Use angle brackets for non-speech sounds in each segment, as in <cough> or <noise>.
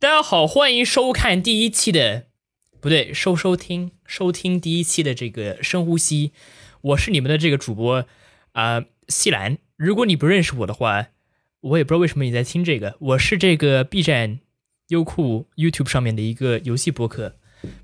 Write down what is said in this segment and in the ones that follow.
大家好，欢迎收看第一期的，不对，收收听收听第一期的这个深呼吸。我是你们的这个主播啊，西兰。如果你不认识我的话，我也不知道为什么你在听这个。我是这个 B 站、优酷、YouTube 上面的一个游戏博客，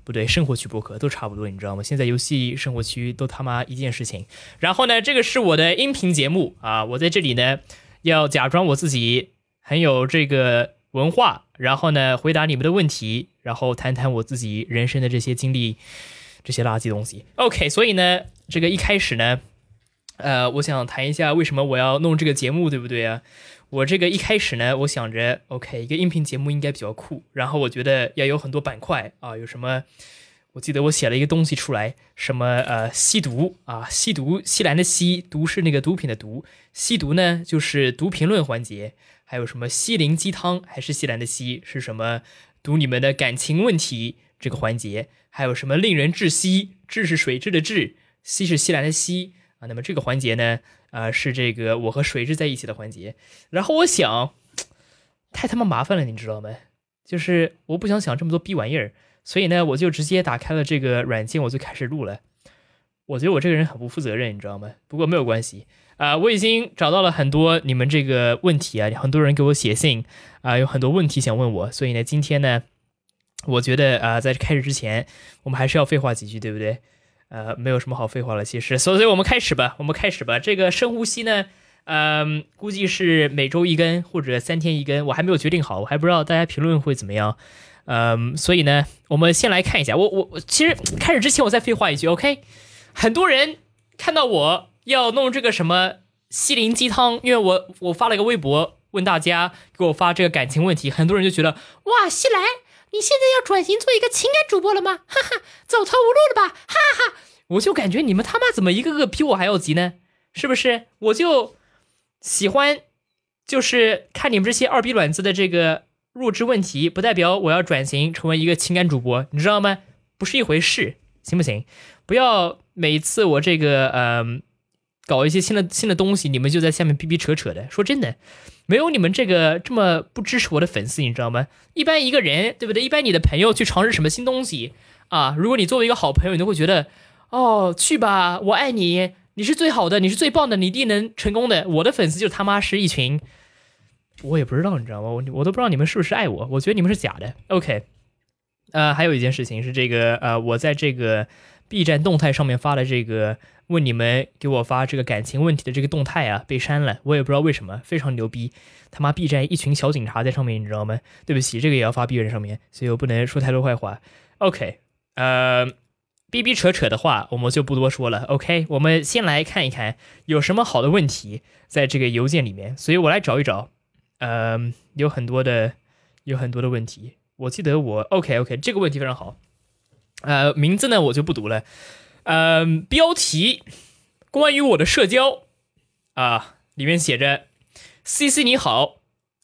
不对，生活区博客都差不多，你知道吗？现在游戏生活区都他妈一件事情。然后呢，这个是我的音频节目啊，我在这里呢要假装我自己很有这个文化。然后呢，回答你们的问题，然后谈谈我自己人生的这些经历，这些垃圾东西。OK，所以呢，这个一开始呢，呃，我想谈一下为什么我要弄这个节目，对不对啊？我这个一开始呢，我想着，OK，一个音频节目应该比较酷，然后我觉得要有很多板块啊，有什么？我记得我写了一个东西出来，什么呃，吸毒啊，吸毒，西兰的吸毒是那个毒品的毒，吸毒呢就是读评论环节。还有什么西林鸡汤，还是西兰的西是什么？读你们的感情问题这个环节，还有什么令人窒息？窒是水蛭的窒，西是西兰的西啊。那么这个环节呢，呃，是这个我和水蛭在一起的环节。然后我想，太他妈麻烦了，你知道吗？就是我不想想这么多逼玩意儿，所以呢，我就直接打开了这个软件，我就开始录了。我觉得我这个人很不负责任，你知道吗？不过没有关系。啊，我已经找到了很多你们这个问题啊，很多人给我写信啊，有很多问题想问我，所以呢，今天呢，我觉得啊，在开始之前，我们还是要废话几句，对不对？呃，没有什么好废话了，其实，所以，我们开始吧，我们开始吧。这个深呼吸呢，嗯，估计是每周一根或者三天一根，我还没有决定好，我还不知道大家评论会怎么样。嗯，所以呢，我们先来看一下，我我我，其实开始之前我再废话一句，OK？很多人看到我。要弄这个什么西林鸡汤，因为我我发了一个微博问大家给我发这个感情问题，很多人就觉得哇，西兰，你现在要转型做一个情感主播了吗？<laughs> 哈哈，走投无路了吧？<laughs> 哈哈，我就感觉你们他妈怎么一个个比我还要急呢？是不是？我就喜欢，就是看你们这些二逼卵子的这个弱智问题，不代表我要转型成为一个情感主播，你知道吗？不是一回事，行不行？不要每次我这个嗯。搞一些新的新的东西，你们就在下面逼逼扯扯的。说真的，没有你们这个这么不支持我的粉丝，你知道吗？一般一个人，对不对？一般你的朋友去尝试什么新东西啊？如果你作为一个好朋友，你都会觉得，哦，去吧，我爱你，你是最好的，你是最棒的，你一定能成功的。我的粉丝就他妈是一群，我也不知道，你知道吗？我我都不知道你们是不是爱我，我觉得你们是假的。OK，呃，还有一件事情是这个，呃，我在这个 B 站动态上面发的这个。问你们给我发这个感情问题的这个动态啊，被删了，我也不知道为什么，非常牛逼，他妈 B 站一群小警察在上面，你知道吗？对不起，这个也要发 B 站上面，所以我不能说太多坏话。OK，呃，逼逼扯扯的话我们就不多说了。OK，我们先来看一看有什么好的问题在这个邮件里面，所以我来找一找，呃，有很多的，有很多的问题。我记得我 OK OK，这个问题非常好，呃，名字呢我就不读了。嗯，标题关于我的社交啊，里面写着：“C C 你好，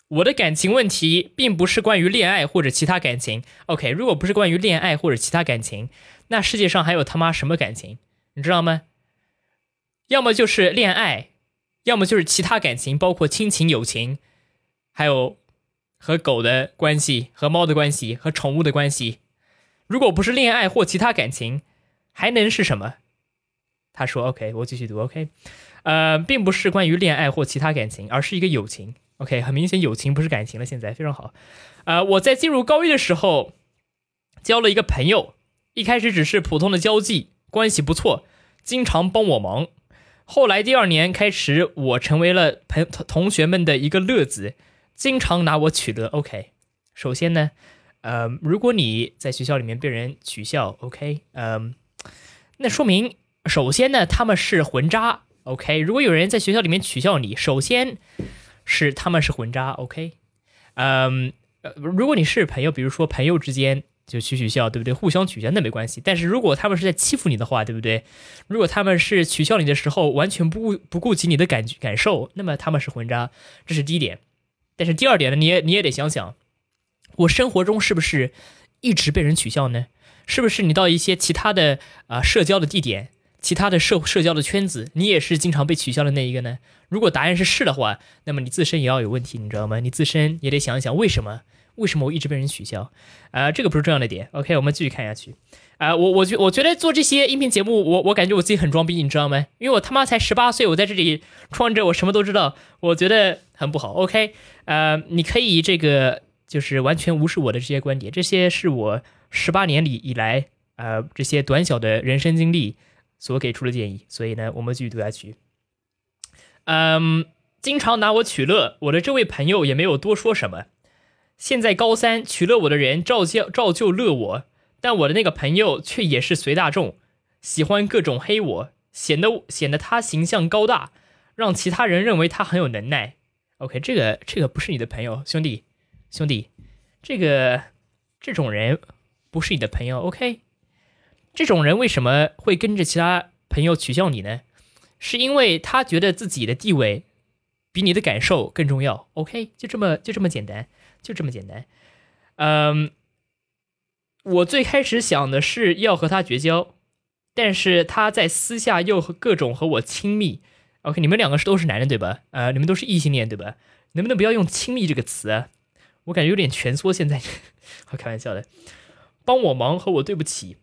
我的感情问题并不是关于恋爱或者其他感情。OK，如果不是关于恋爱或者其他感情，那世界上还有他妈什么感情？你知道吗？要么就是恋爱，要么就是其他感情，包括亲情、友情，还有和狗的关系、和猫的关系、和宠物的关系。如果不是恋爱或其他感情。”还能是什么？他说：“OK，我继续读。OK，呃，并不是关于恋爱或其他感情，而是一个友情。OK，很明显，友情不是感情了。现在非常好。呃，我在进入高一的时候交了一个朋友，一开始只是普通的交际，关系不错，经常帮我忙。后来第二年开始，我成为了朋同学们的一个乐子，经常拿我取乐。OK，首先呢，呃，如果你在学校里面被人取笑，OK，嗯。”那说明，首先呢，他们是混渣，OK。如果有人在学校里面取笑你，首先是他们是混渣，OK。嗯，如果你是朋友，比如说朋友之间就取取笑，对不对？互相取笑那没关系。但是如果他们是在欺负你的话，对不对？如果他们是取笑你的时候完全不顾不顾及你的感感受，那么他们是混渣，这是第一点。但是第二点呢，你也你也得想想，我生活中是不是一直被人取笑呢？是不是你到一些其他的啊社交的地点，其他的社社交的圈子，你也是经常被取笑的那一个呢？如果答案是是的话，那么你自身也要有问题，你知道吗？你自身也得想一想，为什么为什么我一直被人取笑？啊，这个不是重要的点。OK，我们继续看下去。啊，我我觉我觉得做这些音频节目，我我感觉我自己很装逼，你知道吗？因为我他妈才十八岁，我在这里装着我什么都知道，我觉得很不好。OK，呃，你可以这个就是完全无视我的这些观点，这些是我十八年里以来呃这些短小的人生经历所给出的建议。所以呢，我们继续读下去。嗯，经常拿我取乐，我的这位朋友也没有多说什么。现在高三取乐我的人照旧照旧乐我。但我的那个朋友却也是随大众，喜欢各种黑我，显得显得他形象高大，让其他人认为他很有能耐。OK，这个这个不是你的朋友，兄弟，兄弟，这个这种人不是你的朋友。OK，这种人为什么会跟着其他朋友取笑你呢？是因为他觉得自己的地位比你的感受更重要。OK，就这么就这么简单，就这么简单。嗯。我最开始想的是要和他绝交，但是他在私下又和各种和我亲密。OK，你们两个是都是男人对吧？呃，你们都是异性恋对吧？能不能不要用“亲密”这个词？我感觉有点蜷缩。现在，<laughs> 好开玩笑的，帮我忙和我对不起，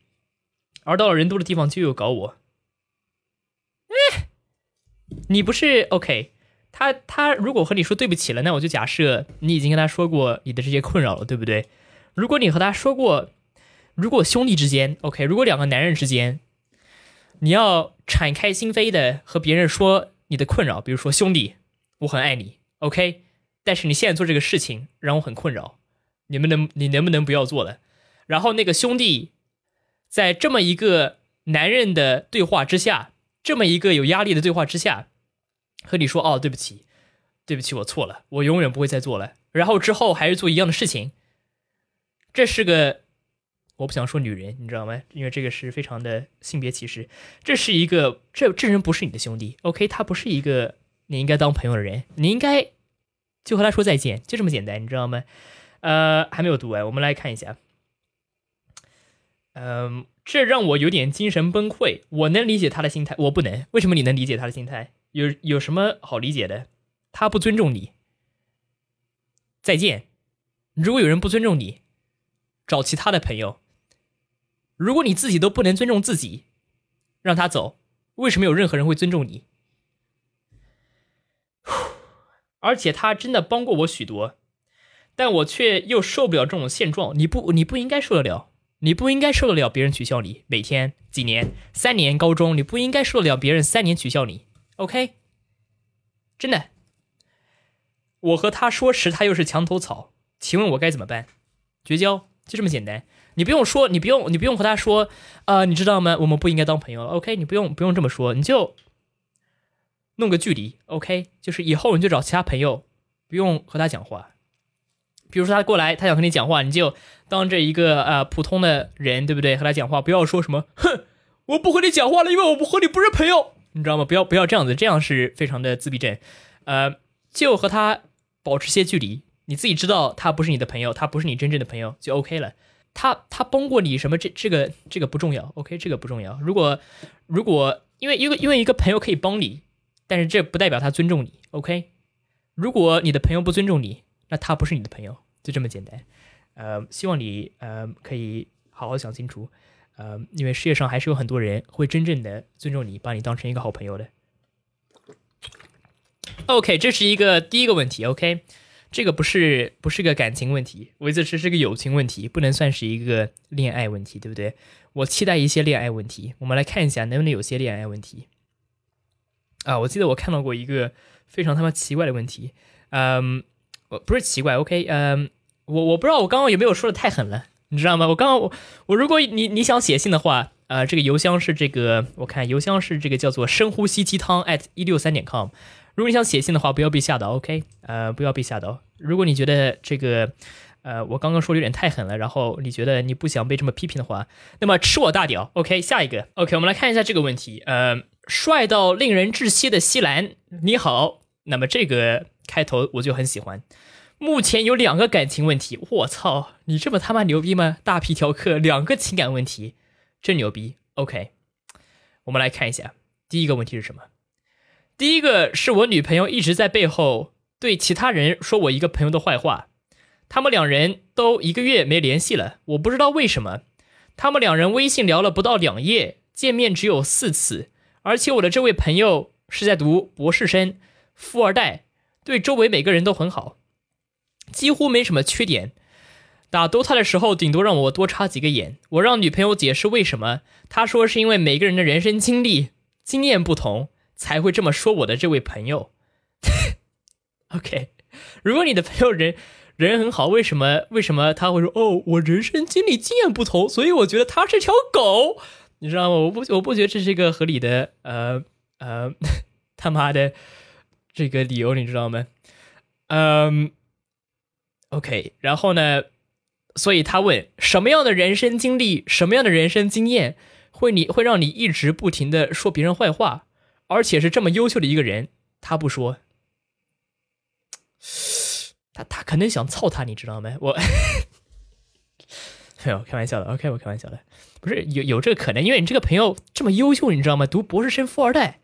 而到了人多的地方就又搞我。哎，你不是 OK？他他如果和你说对不起了，那我就假设你已经跟他说过你的这些困扰了，对不对？如果你和他说过。如果兄弟之间，OK，如果两个男人之间，你要敞开心扉的和别人说你的困扰，比如说兄弟，我很爱你，OK，但是你现在做这个事情让我很困扰，你们能，你能不能不要做了？然后那个兄弟，在这么一个男人的对话之下，这么一个有压力的对话之下，和你说哦，对不起，对不起，我错了，我永远不会再做了。然后之后还是做一样的事情，这是个。我不想说女人，你知道吗？因为这个是非常的性别歧视。这是一个，这这人不是你的兄弟，OK？他不是一个你应该当朋友的人，你应该就和他说再见，就这么简单，你知道吗？呃，还没有读完，我们来看一下。嗯，这让我有点精神崩溃。我能理解他的心态，我不能。为什么你能理解他的心态？有有什么好理解的？他不尊重你。再见。如果有人不尊重你，找其他的朋友。如果你自己都不能尊重自己，让他走，为什么有任何人会尊重你？而且他真的帮过我许多，但我却又受不了这种现状。你不，你不应该受得了，你不应该受得了别人取笑你。每天几年，三年高中，你不应该受得了别人三年取笑你。OK，真的。我和他说时，他又是墙头草，请问我该怎么办？绝交，就这么简单。你不用说，你不用，你不用和他说，啊，你知道吗？我们不应该当朋友。OK，你不用不用这么说，你就弄个距离。OK，就是以后你就找其他朋友，不用和他讲话。比如说他过来，他想和你讲话，你就当着一个呃普通的人，对不对？和他讲话，不要说什么，哼，我不和你讲话了，因为我不和你不是朋友，你知道吗？不要不要这样子，这样是非常的自闭症。呃，就和他保持些距离，你自己知道他不是你的朋友，他不是你真正的朋友，就 OK 了。他他帮过你什么？这这个这个不重要，OK，这个不重要。如果如果因为因为因为一个朋友可以帮你，但是这不代表他尊重你，OK。如果你的朋友不尊重你，那他不是你的朋友，就这么简单。呃，希望你呃可以好好想清楚，呃，因为世界上还是有很多人会真正的尊重你，把你当成一个好朋友的。OK，这是一个第一个问题，OK。这个不是不是个感情问题，我这是是个友情问题，不能算是一个恋爱问题，对不对？我期待一些恋爱问题，我们来看一下能不能有些恋爱问题。啊，我记得我看到过一个非常他妈奇怪的问题，嗯，我不是奇怪，OK，嗯，我我不知道我刚刚有没有说的太狠了，你知道吗？我刚刚我我如果你你想写信的话，呃，这个邮箱是这个，我看邮箱是这个叫做深呼吸鸡汤 at 一六三点 com。如果你想写信的话，不要被吓到，OK？呃，不要被吓到。如果你觉得这个，呃，我刚刚说的有点太狠了，然后你觉得你不想被这么批评的话，那么吃我大屌，OK？下一个，OK？我们来看一下这个问题，呃，帅到令人窒息的西兰，你好。那么这个开头我就很喜欢。目前有两个感情问题，我操，你这么他妈牛逼吗？大皮条客，两个情感问题，真牛逼，OK？我们来看一下，第一个问题是什么？第一个是我女朋友一直在背后对其他人说我一个朋友的坏话，他们两人都一个月没联系了，我不知道为什么。他们两人微信聊了不到两页，见面只有四次，而且我的这位朋友是在读博士生，富二代，对周围每个人都很好，几乎没什么缺点。打 DOTA 的时候，顶多让我多插几个眼。我让女朋友解释为什么，她说是因为每个人的人生经历、经验不同，才会这么说我的这位朋友。<laughs> OK，如果你的朋友人人很好，为什么为什么他会说哦，我人生经历经验不同，所以我觉得他是条狗，你知道吗？我不我不觉得这是一个合理的呃呃 <laughs> 他妈的这个理由，你知道吗？嗯，OK，然后呢？所以他问什么样的人生经历，什么样的人生经验，会你会让你一直不停的说别人坏话，而且是这么优秀的一个人，他不说，他他可能想操他，你知道吗？我 <laughs> 没有开玩笑的，OK，我开玩笑的，不是有有这个可能，因为你这个朋友这么优秀，你知道吗？读博士生富二代，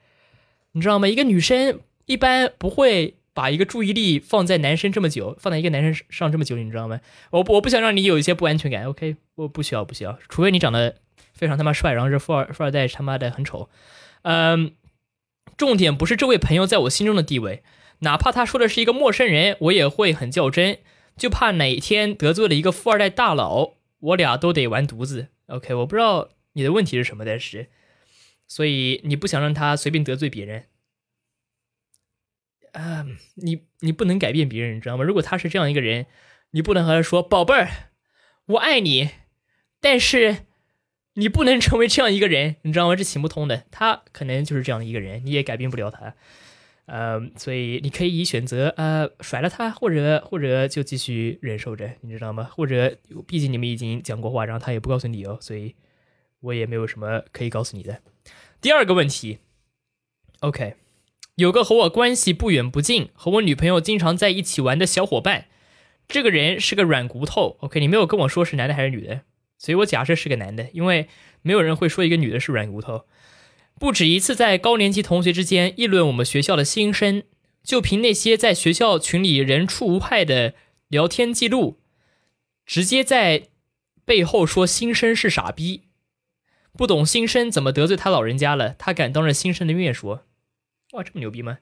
你知道吗？一个女生一般不会。把一个注意力放在男生这么久，放在一个男生上这么久，你知道吗？我我不想让你有一些不安全感。OK，我不需要，不需要，除非你长得非常他妈帅，然后是富二富二代，他妈的很丑。嗯，重点不是这位朋友在我心中的地位，哪怕他说的是一个陌生人，我也会很较真，就怕哪天得罪了一个富二代大佬，我俩都得完犊子。OK，我不知道你的问题是什么，但是，所以你不想让他随便得罪别人。啊，你你不能改变别人，你知道吗？如果他是这样一个人，你不能和他说“宝贝儿，我爱你”，但是你不能成为这样一个人，你知道吗？这行不通的。他可能就是这样的一个人，你也改变不了他。呃，所以你可以选择呃甩了他，或者或者就继续忍受着，你知道吗？或者毕竟你们已经讲过话，然后他也不告诉你哦，所以我也没有什么可以告诉你的。第二个问题，OK。有个和我关系不远不近，和我女朋友经常在一起玩的小伙伴，这个人是个软骨头。OK，你没有跟我说是男的还是女的，所以我假设是个男的，因为没有人会说一个女的是软骨头。不止一次在高年级同学之间议论我们学校的新生，就凭那些在学校群里人畜无害的聊天记录，直接在背后说新生是傻逼，不懂新生怎么得罪他老人家了，他敢当着新生的面说。哇，这么牛逼吗？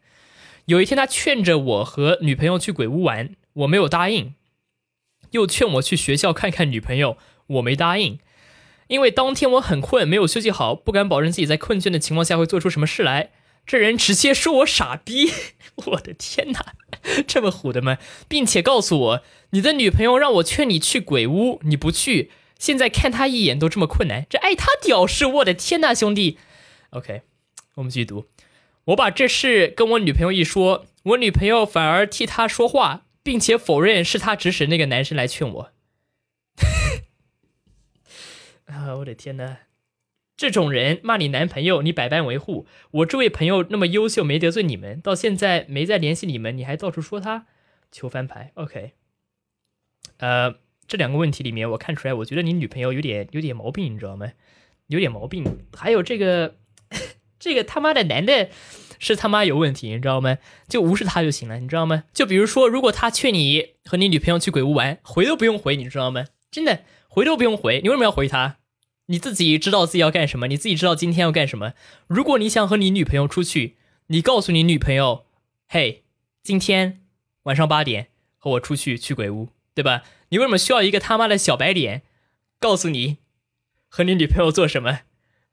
有一天，他劝着我和女朋友去鬼屋玩，我没有答应；又劝我去学校看看女朋友，我没答应。因为当天我很困，没有休息好，不敢保证自己在困倦的情况下会做出什么事来。这人直接说我傻逼！<laughs> 我的天哪，这么虎的吗？并且告诉我，你的女朋友让我劝你去鬼屋，你不去，现在看他一眼都这么困难，这爱他屌事！我的天哪，兄弟！OK，我们继续读。我把这事跟我女朋友一说，我女朋友反而替他说话，并且否认是他指使那个男生来劝我。啊，我的天哪！这种人骂你男朋友，你百般维护；我这位朋友那么优秀，没得罪你们，到现在没再联系你们，你还到处说他，求翻牌。OK，呃，这两个问题里面，我看出来，我觉得你女朋友有点有点毛病，你知道吗？有点毛病。还有这个。<laughs> 这个他妈的男的，是他妈有问题，你知道吗？就无视他就行了，你知道吗？就比如说，如果他劝你和你女朋友去鬼屋玩，回都不用回，你知道吗？真的回都不用回，你为什么要回他？你自己知道自己要干什么，你自己知道今天要干什么。如果你想和你女朋友出去，你告诉你女朋友，嘿，今天晚上八点和我出去去鬼屋，对吧？你为什么需要一个他妈的小白脸告诉你和你女朋友做什么？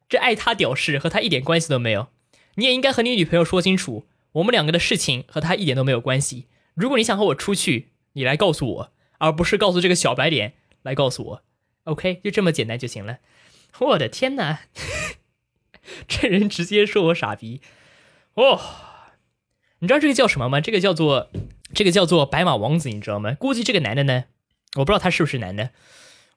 这爱他屌事和他一点关系都没有，你也应该和你女朋友说清楚，我们两个的事情和他一点都没有关系。如果你想和我出去，你来告诉我，而不是告诉这个小白脸来告诉我。OK，就这么简单就行了。我的天哪，<laughs> 这人直接说我傻逼哦！你知道这个叫什么吗？这个叫做这个叫做白马王子，你知道吗？估计这个男的呢，我不知道他是不是男的，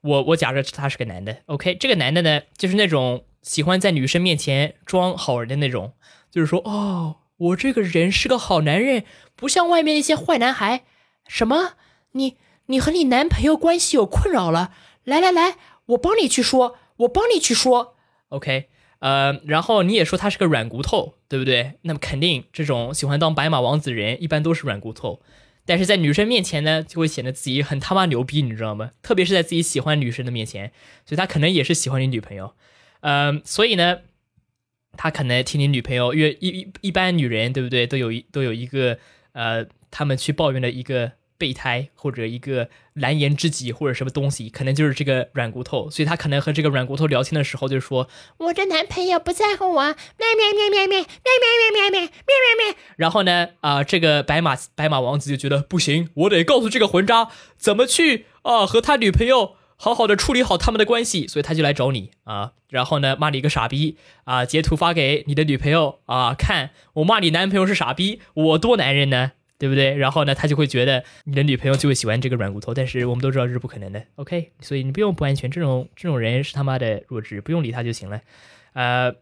我我假设他是个男的。OK，这个男的呢，就是那种。喜欢在女生面前装好人的那种，就是说，哦，我这个人是个好男人，不像外面那些坏男孩。什么？你你和你男朋友关系有困扰了？来来来，我帮你去说，我帮你去说。OK，呃，然后你也说他是个软骨头，对不对？那么肯定这种喜欢当白马王子人，一般都是软骨头。但是在女生面前呢，就会显得自己很他妈牛逼，你知道吗？特别是在自己喜欢女生的面前，所以他可能也是喜欢你女朋友，嗯，所以呢，他可能听你女朋友，因为一一一般女人对不对，都有一都有一个呃，他们去抱怨的一个。备胎或者一个蓝颜知己或者什么东西，可能就是这个软骨头，所以他可能和这个软骨头聊天的时候就说：“我的男朋友不在乎我。”咩咩咩咩咩咩咩咩咩咩咩咩。然后呢，啊，这个白马白马王子就觉得不行，我得告诉这个混渣怎么去啊和他女朋友好好的处理好他们的关系，所以他就来找你啊。然后呢，骂你一个傻逼啊，截图发给你的女朋友啊，看我骂你男朋友是傻逼，我多男人呢。对不对？然后呢，他就会觉得你的女朋友就会喜欢这个软骨头，但是我们都知道这是不可能的。OK，所以你不用不安全，这种这种人是他妈的弱智，不用理他就行了。呃，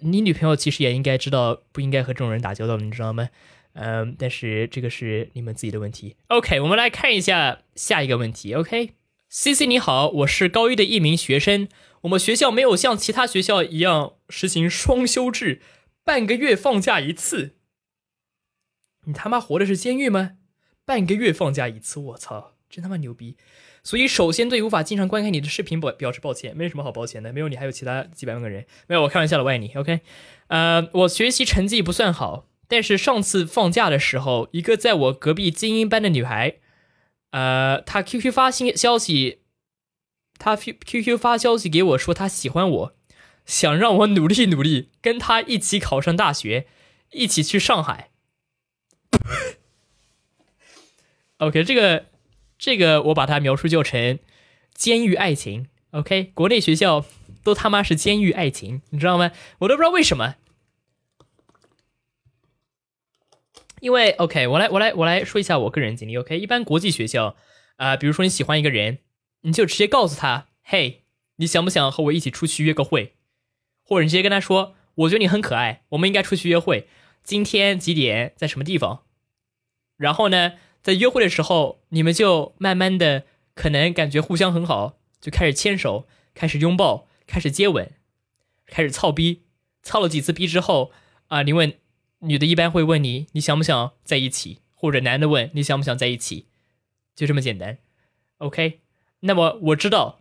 你女朋友其实也应该知道不应该和这种人打交道，你知道吗？嗯，但是这个是你们自己的问题。OK，我们来看一下下一个问题。OK，C C 你好，我是高一的一名学生，我们学校没有像其他学校一样实行双休制，半个月放假一次。你他妈活的是监狱吗？半个月放假一次，我操，真他妈牛逼！所以首先对无法经常观看你的视频表表示抱歉，没什么好抱歉的，没有你还有其他几百万个人。没有，我开玩笑的，我爱你。OK，呃，我学习成绩不算好，但是上次放假的时候，一个在我隔壁精英班的女孩，呃，她 QQ 发信消息，她 QQ 发消息给我说她喜欢我，想让我努力努力，跟她一起考上大学，一起去上海。<laughs> OK，这个这个我把它描述就成监狱爱情。OK，国内学校都他妈是监狱爱情，你知道吗？我都不知道为什么。因为 OK，我来我来我来说一下我个人经历。OK，一般国际学校啊，比如说你喜欢一个人，你就直接告诉他：“嘿，你想不想和我一起出去约个会？”或者你直接跟他说：“我觉得你很可爱，我们应该出去约会。今天几点，在什么地方？”然后呢，在约会的时候，你们就慢慢的可能感觉互相很好，就开始牵手，开始拥抱，开始接吻，开始操逼。操了几次逼之后，啊，你问女的，一般会问你，你想不想在一起？或者男的问你想不想在一起？就这么简单。OK，那么我知道，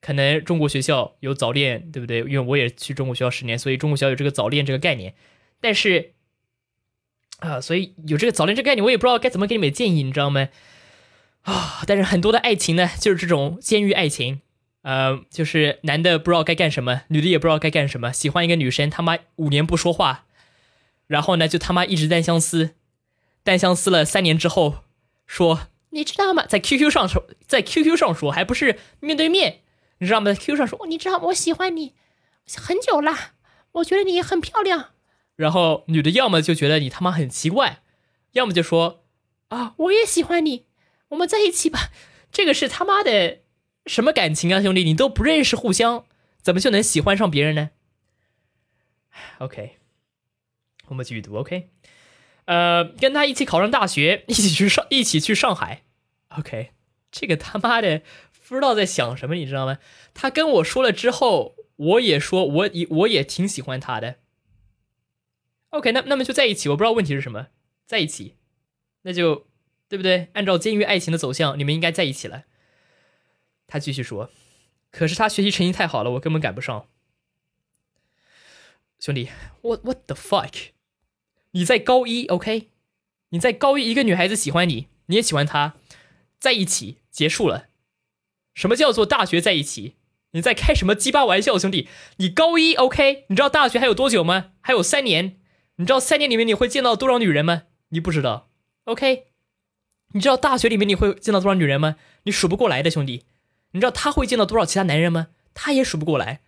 可能中国学校有早恋，对不对？因为我也去中国学校十年，所以中国学校有这个早恋这个概念，但是。啊，所以有这个早恋这个概念，我也不知道该怎么给你们建议，你知道吗？啊，但是很多的爱情呢，就是这种监狱爱情，呃，就是男的不知道该干什么，女的也不知道该干什么，喜欢一个女生，他妈五年不说话，然后呢，就他妈一直单相思，单相思了三年之后，说你知道吗？在 QQ 上说，在 QQ 上说，还不是面对面，你知道吗？在 QQ 上说，你知道吗我喜欢你很久了，我觉得你很漂亮。然后女的要么就觉得你他妈很奇怪，要么就说啊，我也喜欢你，我们在一起吧。这个是他妈的什么感情啊，兄弟，你都不认识互相，怎么就能喜欢上别人呢？<sighs> OK，我们继续读。OK，呃，跟他一起考上大学，一起去上，一起去上海。OK，这个他妈的不知道在想什么，你知道吗？他跟我说了之后，我也说，我也我也挺喜欢他的。OK，那那么就在一起，我不知道问题是什么，在一起，那就对不对？按照监狱爱情的走向，你们应该在一起了。他继续说：“可是他学习成绩太好了，我根本赶不上。”兄弟，，What What the fuck？你在高一，OK？你在高一，一个女孩子喜欢你，你也喜欢她，在一起结束了。什么叫做大学在一起？你在开什么鸡巴玩笑，兄弟？你高一，OK？你知道大学还有多久吗？还有三年。你知道三年里面你会见到多少女人吗？你不知道，OK？你知道大学里面你会见到多少女人吗？你数不过来的，兄弟。你知道他会见到多少其他男人吗？他也数不过来。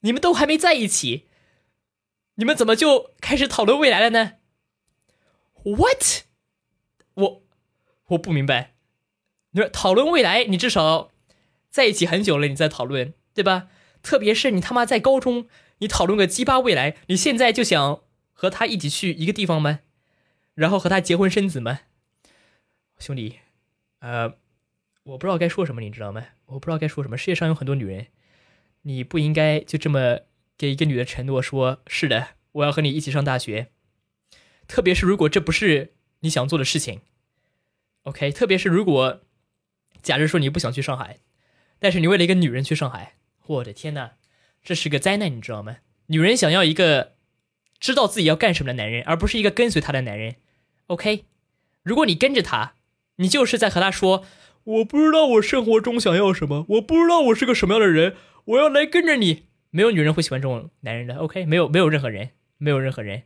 你们都还没在一起，你们怎么就开始讨论未来了呢？What？我我不明白。你说讨论未来，你至少在一起很久了，你在讨论，对吧？特别是你他妈在高中，你讨论个鸡巴未来，你现在就想。和他一起去一个地方吗？然后和他结婚生子吗？兄弟，呃，我不知道该说什么，你知道吗？我不知道该说什么。世界上有很多女人，你不应该就这么给一个女的承诺，说是的，我要和你一起上大学。特别是如果这不是你想做的事情 OK，特别是如果假如说你不想去上海，但是你为了一个女人去上海，我的天呐，这是个灾难，你知道吗？女人想要一个知道自己要干什么的男人，而不是一个跟随他的男人。OK，如果你跟着他，你就是在和他说：“我不知道我生活中想要什么，我不知道我是个什么样的人，我要来跟着你。”没有女人会喜欢这种男人的。OK，没有，没有任何人，没有任何人。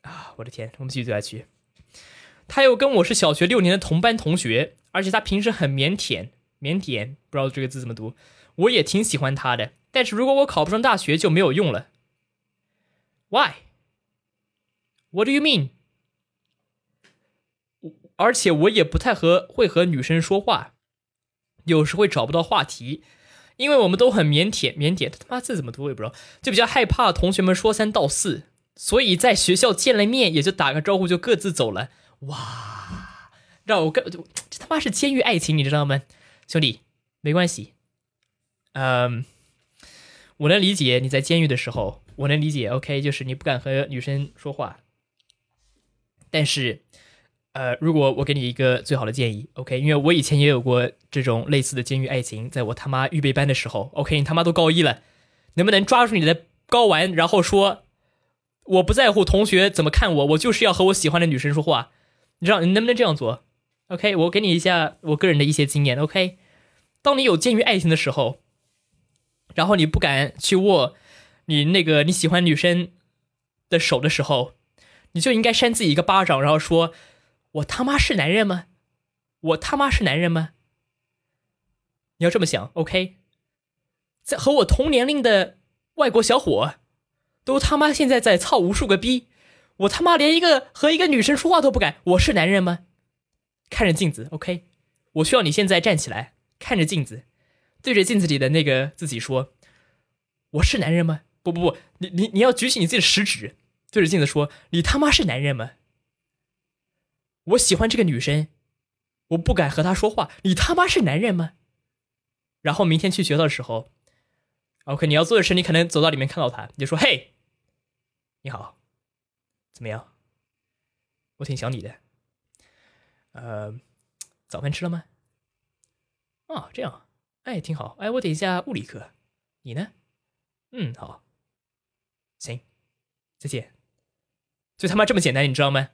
啊，我的天，我们继续走下去。他又跟我是小学六年的同班同学，而且他平时很腼腆，腼腆不知道这个字怎么读。我也挺喜欢他的，但是如果我考不上大学就没有用了。Why？What do you mean？而且我也不太和会和女生说话，有时会找不到话题，因为我们都很腼腆，腼腆他妈字怎么读我也不知道，就比较害怕同学们说三道四，所以在学校见了面也就打个招呼就各自走了。哇，让我跟这他妈是监狱爱情，你知道吗，兄弟？没关系，嗯，我能理解你在监狱的时候，我能理解。OK，就是你不敢和女生说话，但是。呃，如果我给你一个最好的建议，OK，因为我以前也有过这种类似的监狱爱情，在我他妈预备班的时候，OK，你他妈都高一了，能不能抓住你的睾丸，然后说，我不在乎同学怎么看我，我就是要和我喜欢的女生说话，你知道你能不能这样做？OK，我给你一下我个人的一些经验，OK，当你有监狱爱情的时候，然后你不敢去握你那个你喜欢女生的手的时候，你就应该扇自己一个巴掌，然后说。我他妈是男人吗？我他妈是男人吗？你要这么想，OK？在和我同年龄的外国小伙，都他妈现在在操无数个逼，我他妈连一个和一个女生说话都不敢，我是男人吗？看着镜子，OK？我需要你现在站起来，看着镜子，对着镜子里的那个自己说：“我是男人吗？”不不不，你你你要举起你自己的食指，对着镜子说：“你他妈是男人吗？”我喜欢这个女生，我不敢和她说话。你他妈是男人吗？然后明天去学校的时候，OK，你要做的事，你可能走到里面看到她，你就说：“嘿，你好，怎么样？我挺想你的。呃，早饭吃了吗？啊，这样，哎，挺好。哎，我等一下物理课，你呢？嗯，好，行，再见。就他妈这么简单，你知道吗？”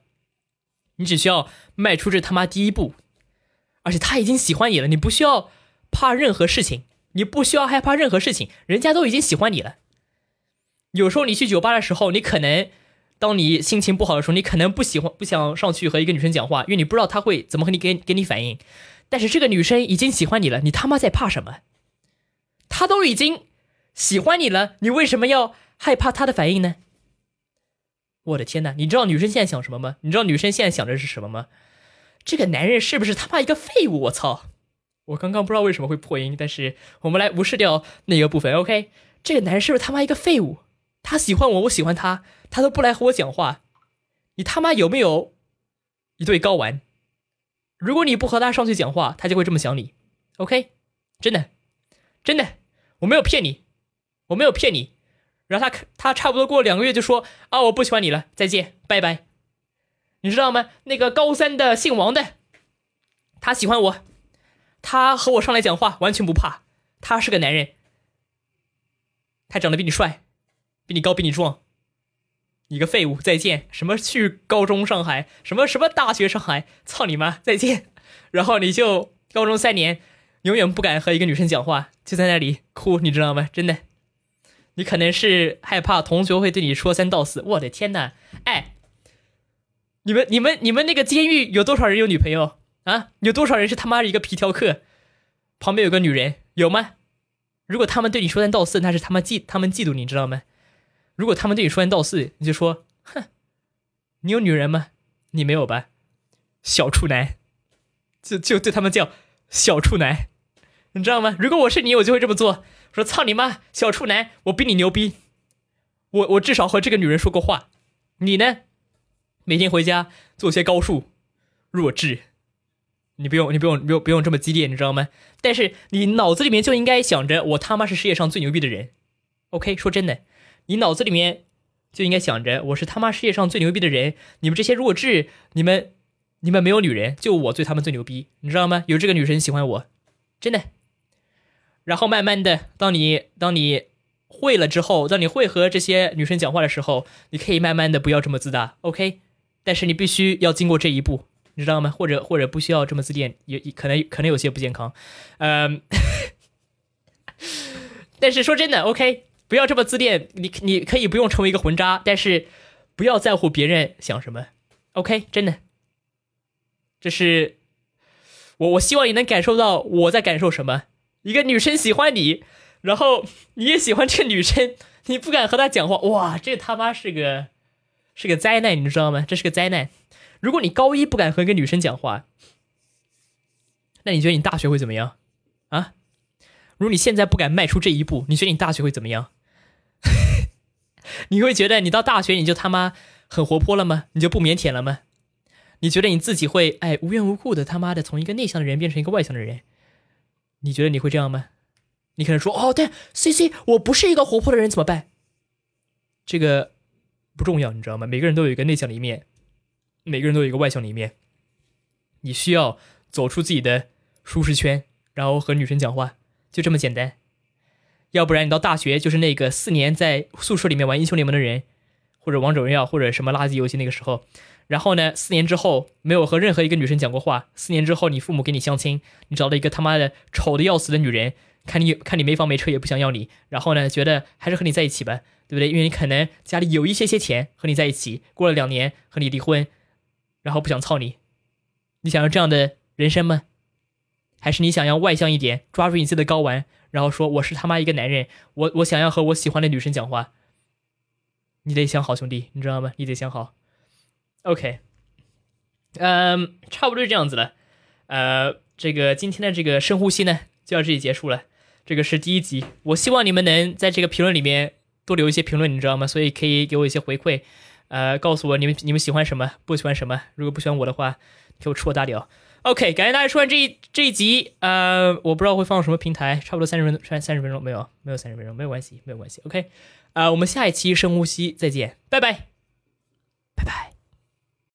你只需要迈出这他妈第一步，而且他已经喜欢你了，你不需要怕任何事情，你不需要害怕任何事情，人家都已经喜欢你了。有时候你去酒吧的时候，你可能当你心情不好的时候，你可能不喜欢不想上去和一个女生讲话，因为你不知道她会怎么和你给给你反应。但是这个女生已经喜欢你了，你他妈在怕什么？她都已经喜欢你了，你为什么要害怕他的反应呢？我的天哪！你知道女生现在想什么吗？你知道女生现在想的是什么吗？这个男人是不是他妈一个废物？我操！我刚刚不知道为什么会破音，但是我们来无视掉那个部分。OK，这个男人是不是他妈一个废物？他喜欢我，我喜欢他，他都不来和我讲话。你他妈有没有一对睾丸？如果你不和他上去讲话，他就会这么想你。OK，真的，真的，我没有骗你，我没有骗你。然后他他差不多过两个月就说啊我不喜欢你了再见拜拜，你知道吗？那个高三的姓王的，他喜欢我，他和我上来讲话完全不怕，他是个男人，他长得比你帅，比你高比你壮，你个废物再见！什么去高中上海，什么什么大学上海，操你妈再见！然后你就高中三年永远不敢和一个女生讲话，就在那里哭，你知道吗？真的。你可能是害怕同学会对你说三道四，我的天呐！哎，你们、你们、你们那个监狱有多少人有女朋友啊？有多少人是他妈一个皮条客，旁边有个女人，有吗？如果他们对你说三道四，那是他妈嫉他们嫉妒你，知道吗？如果他们对你说三道四，你就说，哼，你有女人吗？你没有吧？小处男，就就对他们叫小处男，你知道吗？如果我是你，我就会这么做。说操你妈，小处男，我比你牛逼，我我至少和这个女人说过话，你呢？每天回家做些高数，弱智，你不用你不用不用不用这么激烈，你知道吗？但是你脑子里面就应该想着我他妈是世界上最牛逼的人，OK？说真的，你脑子里面就应该想着我是他妈世界上最牛逼的人，你们这些弱智，你们你们没有女人，就我对他们最牛逼，你知道吗？有这个女生喜欢我，真的。然后慢慢的，当你当你会了之后，当你会和这些女生讲话的时候，你可以慢慢的不要这么自大，OK？但是你必须要经过这一步，你知道吗？或者或者不需要这么自恋，也可能可能有些不健康，嗯。<laughs> 但是说真的，OK？不要这么自恋，你你可以不用成为一个混渣，但是不要在乎别人想什么，OK？真的，这是我我希望你能感受到我在感受什么。一个女生喜欢你，然后你也喜欢这个女生，你不敢和她讲话，哇，这他妈是个是个灾难，你知道吗？这是个灾难。如果你高一不敢和一个女生讲话，那你觉得你大学会怎么样啊？如果你现在不敢迈出这一步，你觉得你大学会怎么样？<laughs> 你会觉得你到大学你就他妈很活泼了吗？你就不腼腆了吗？你觉得你自己会哎无缘无故的他妈的从一个内向的人变成一个外向的人？你觉得你会这样吗？你可能说哦，对，C C，我不是一个活泼的人，怎么办？这个不重要，你知道吗？每个人都有一个内向的一面，每个人都有一个外向的一面。你需要走出自己的舒适圈，然后和女生讲话，就这么简单。要不然你到大学就是那个四年在宿舍里面玩英雄联盟的人，或者王者荣耀，或者什么垃圾游戏那个时候。然后呢？四年之后没有和任何一个女生讲过话。四年之后，你父母给你相亲，你找了一个他妈的丑的要死的女人，看你看你没房没车也不想要你。然后呢，觉得还是和你在一起吧，对不对？因为你可能家里有一些些钱，和你在一起。过了两年和你离婚，然后不想操你。你想要这样的人生吗？还是你想要外向一点，抓住你自己的睾丸，然后说我是他妈一个男人，我我想要和我喜欢的女生讲话。你得想好，兄弟，你知道吗？你得想好。OK，嗯，差不多就这样子了。呃，这个今天的这个深呼吸呢，就到这里结束了。这个是第一集，我希望你们能在这个评论里面多留一些评论，你知道吗？所以可以给我一些回馈，呃，告诉我你们你们喜欢什么，不喜欢什么。如果不喜欢我的话，给我戳大屌。OK，感谢大家收看这一这一集。呃，我不知道会放什么平台，差不多三十分钟，三三十分钟没有，没有三十分钟，没有关系，没有关系。OK，啊，我们下一期深呼吸再见，拜拜，拜拜。